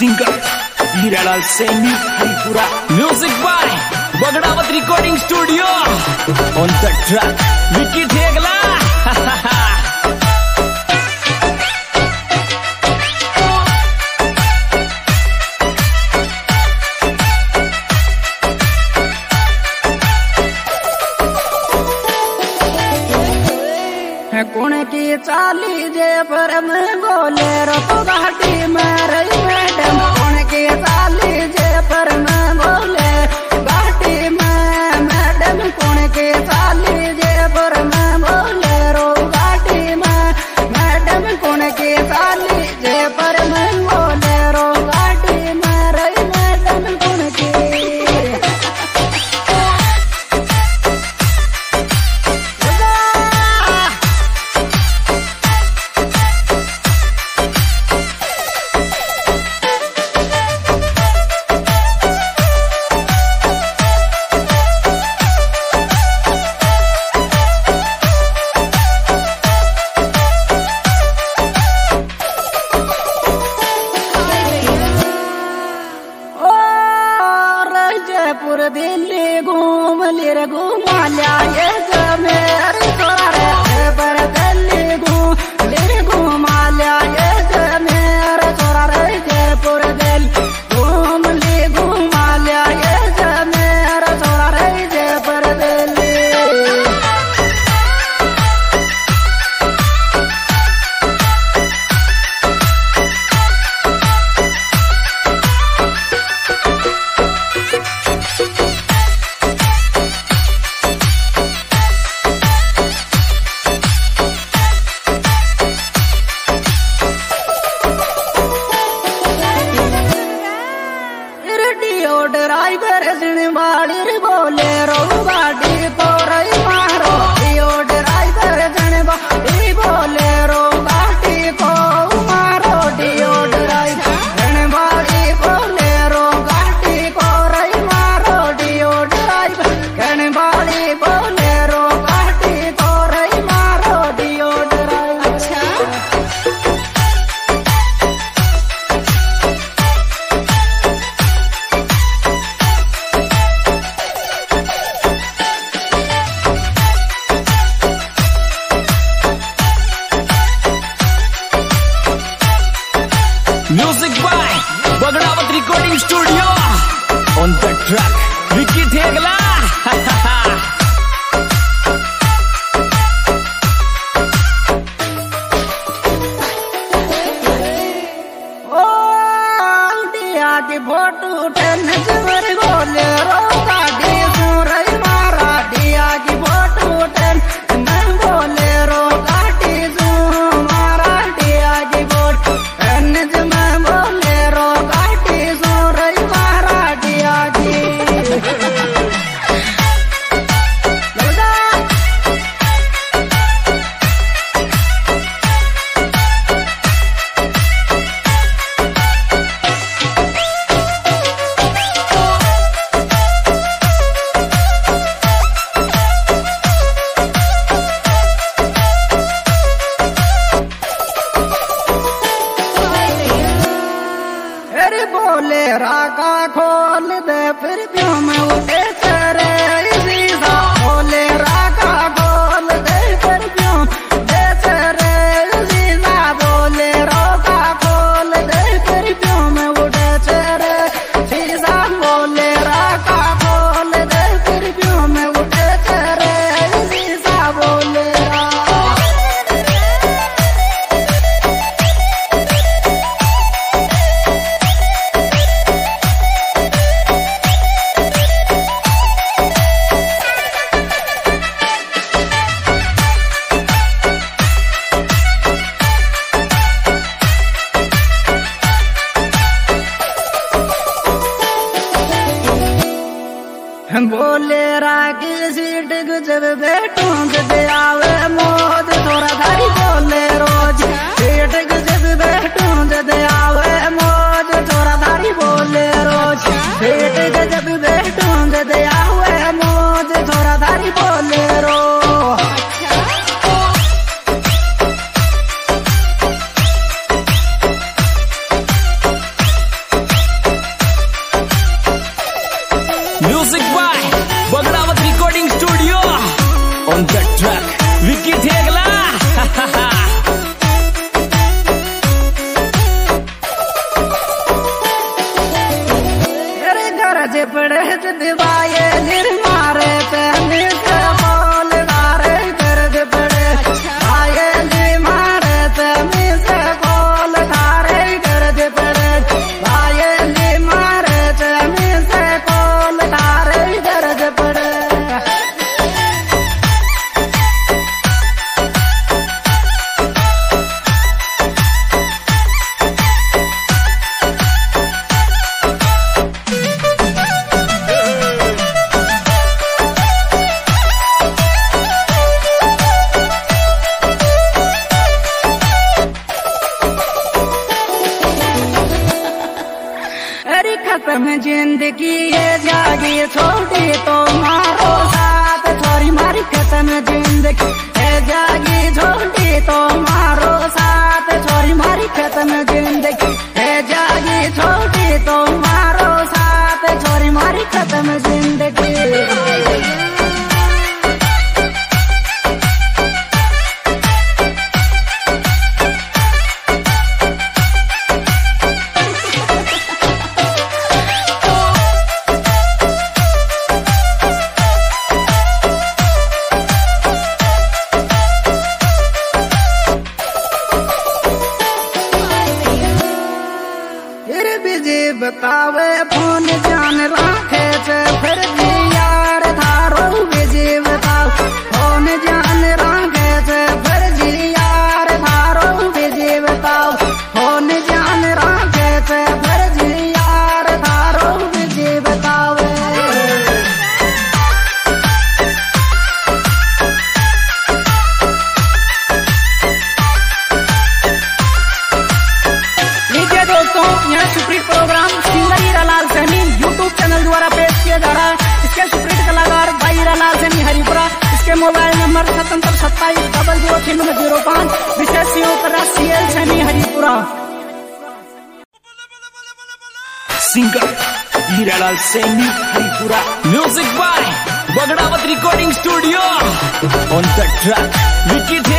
Singer Hiralal Saini Haripura. Music by Bagdawat recording studio on the track Vicky Thegla on the track. खोले रागा खोल दे फिर भी singer Hiralal Saini Haripura. Music by Bagdawat recording studio on the track wicket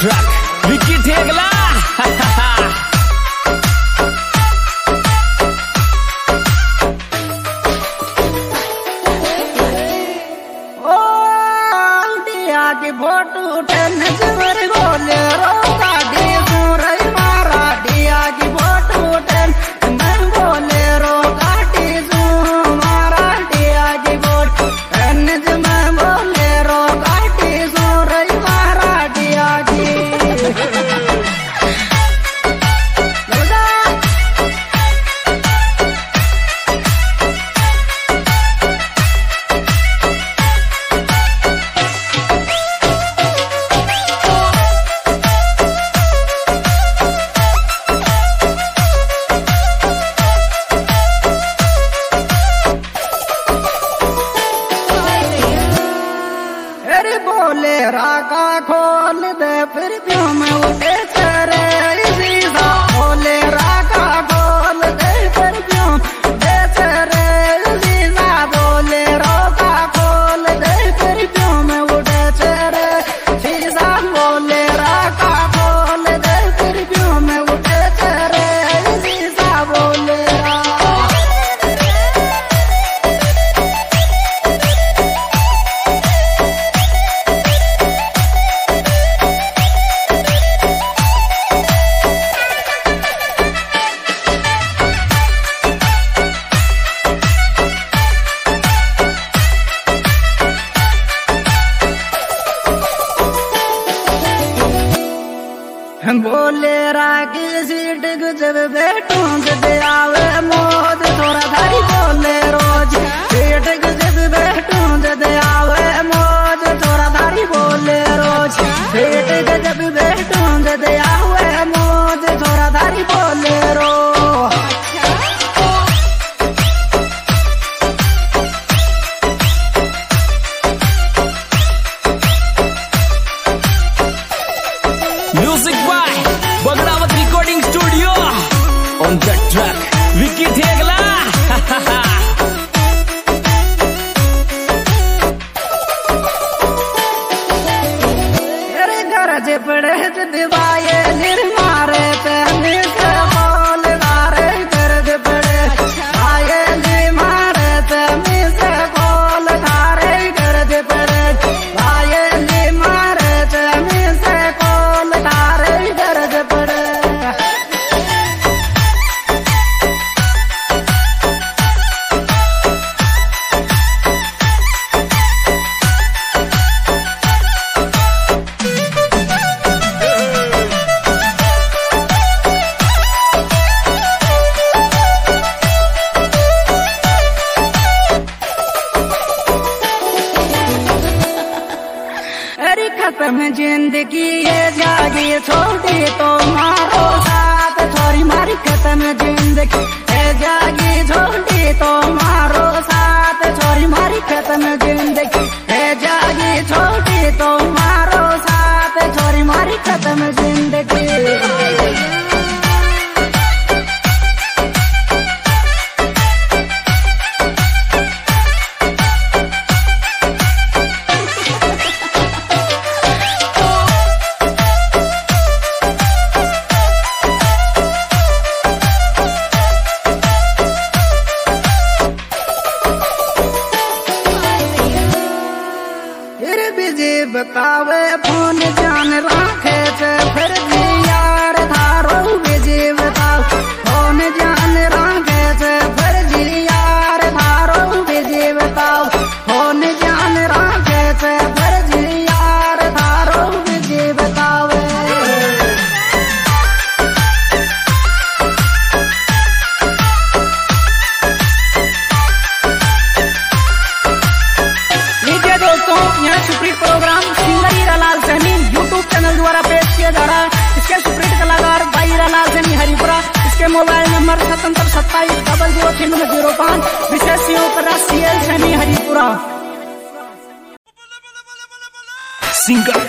Трак बोले रागा खोल दे फिर क्यों मैं उठे singer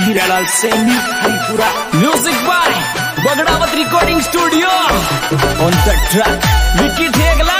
Hiralal Saini Haripura music by Bagdawat recording studio on the track Vicky Thegla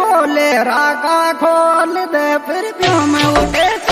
बोले रागा खोल दे फिर क्यों मैं उठे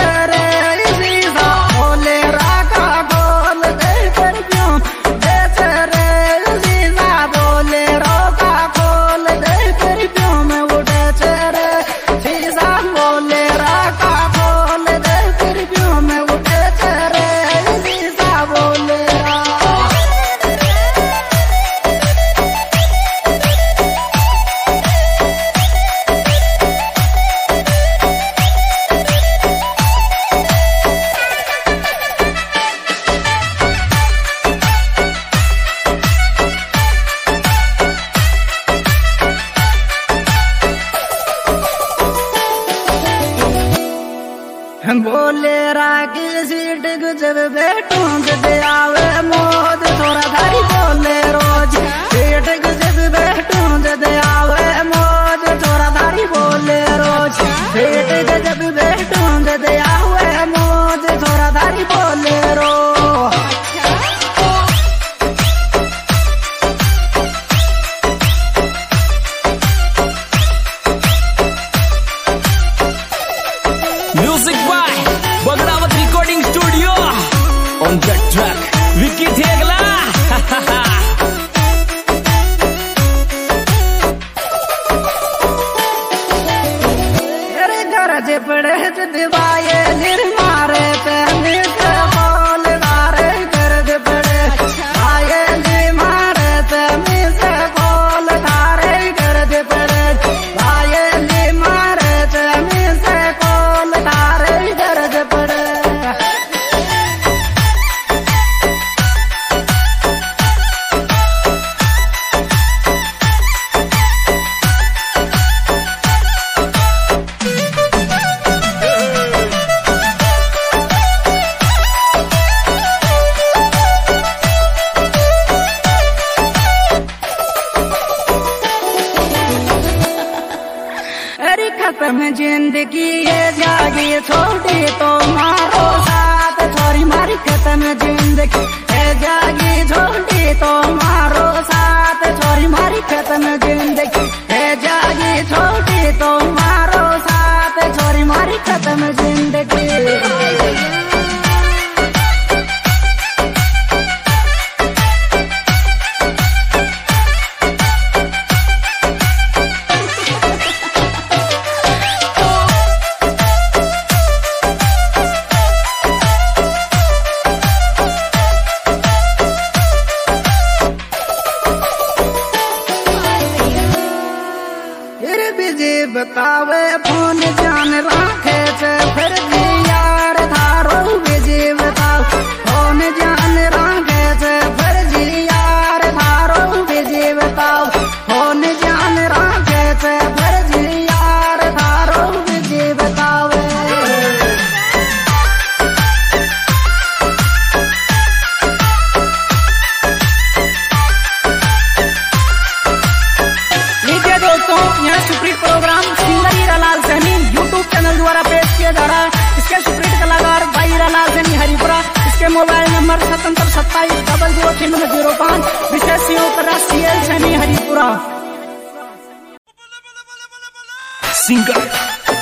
singer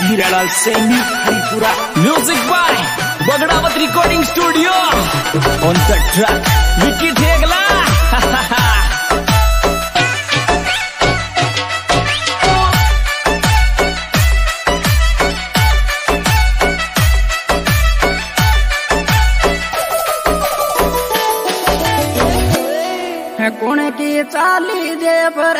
Hiralal Saini Haripura music by Bagdawat recording studio on the track Vicky Thegla कोण की चाली दे पर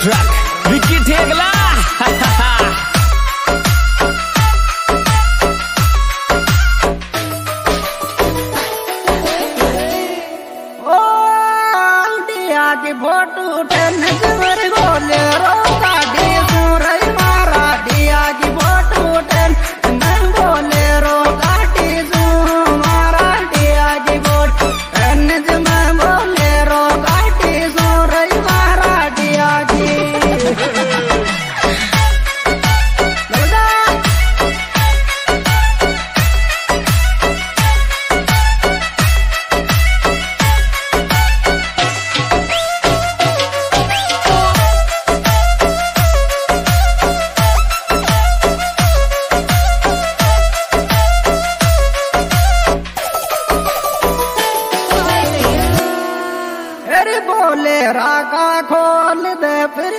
Трек. खोले राका खोल दे फिर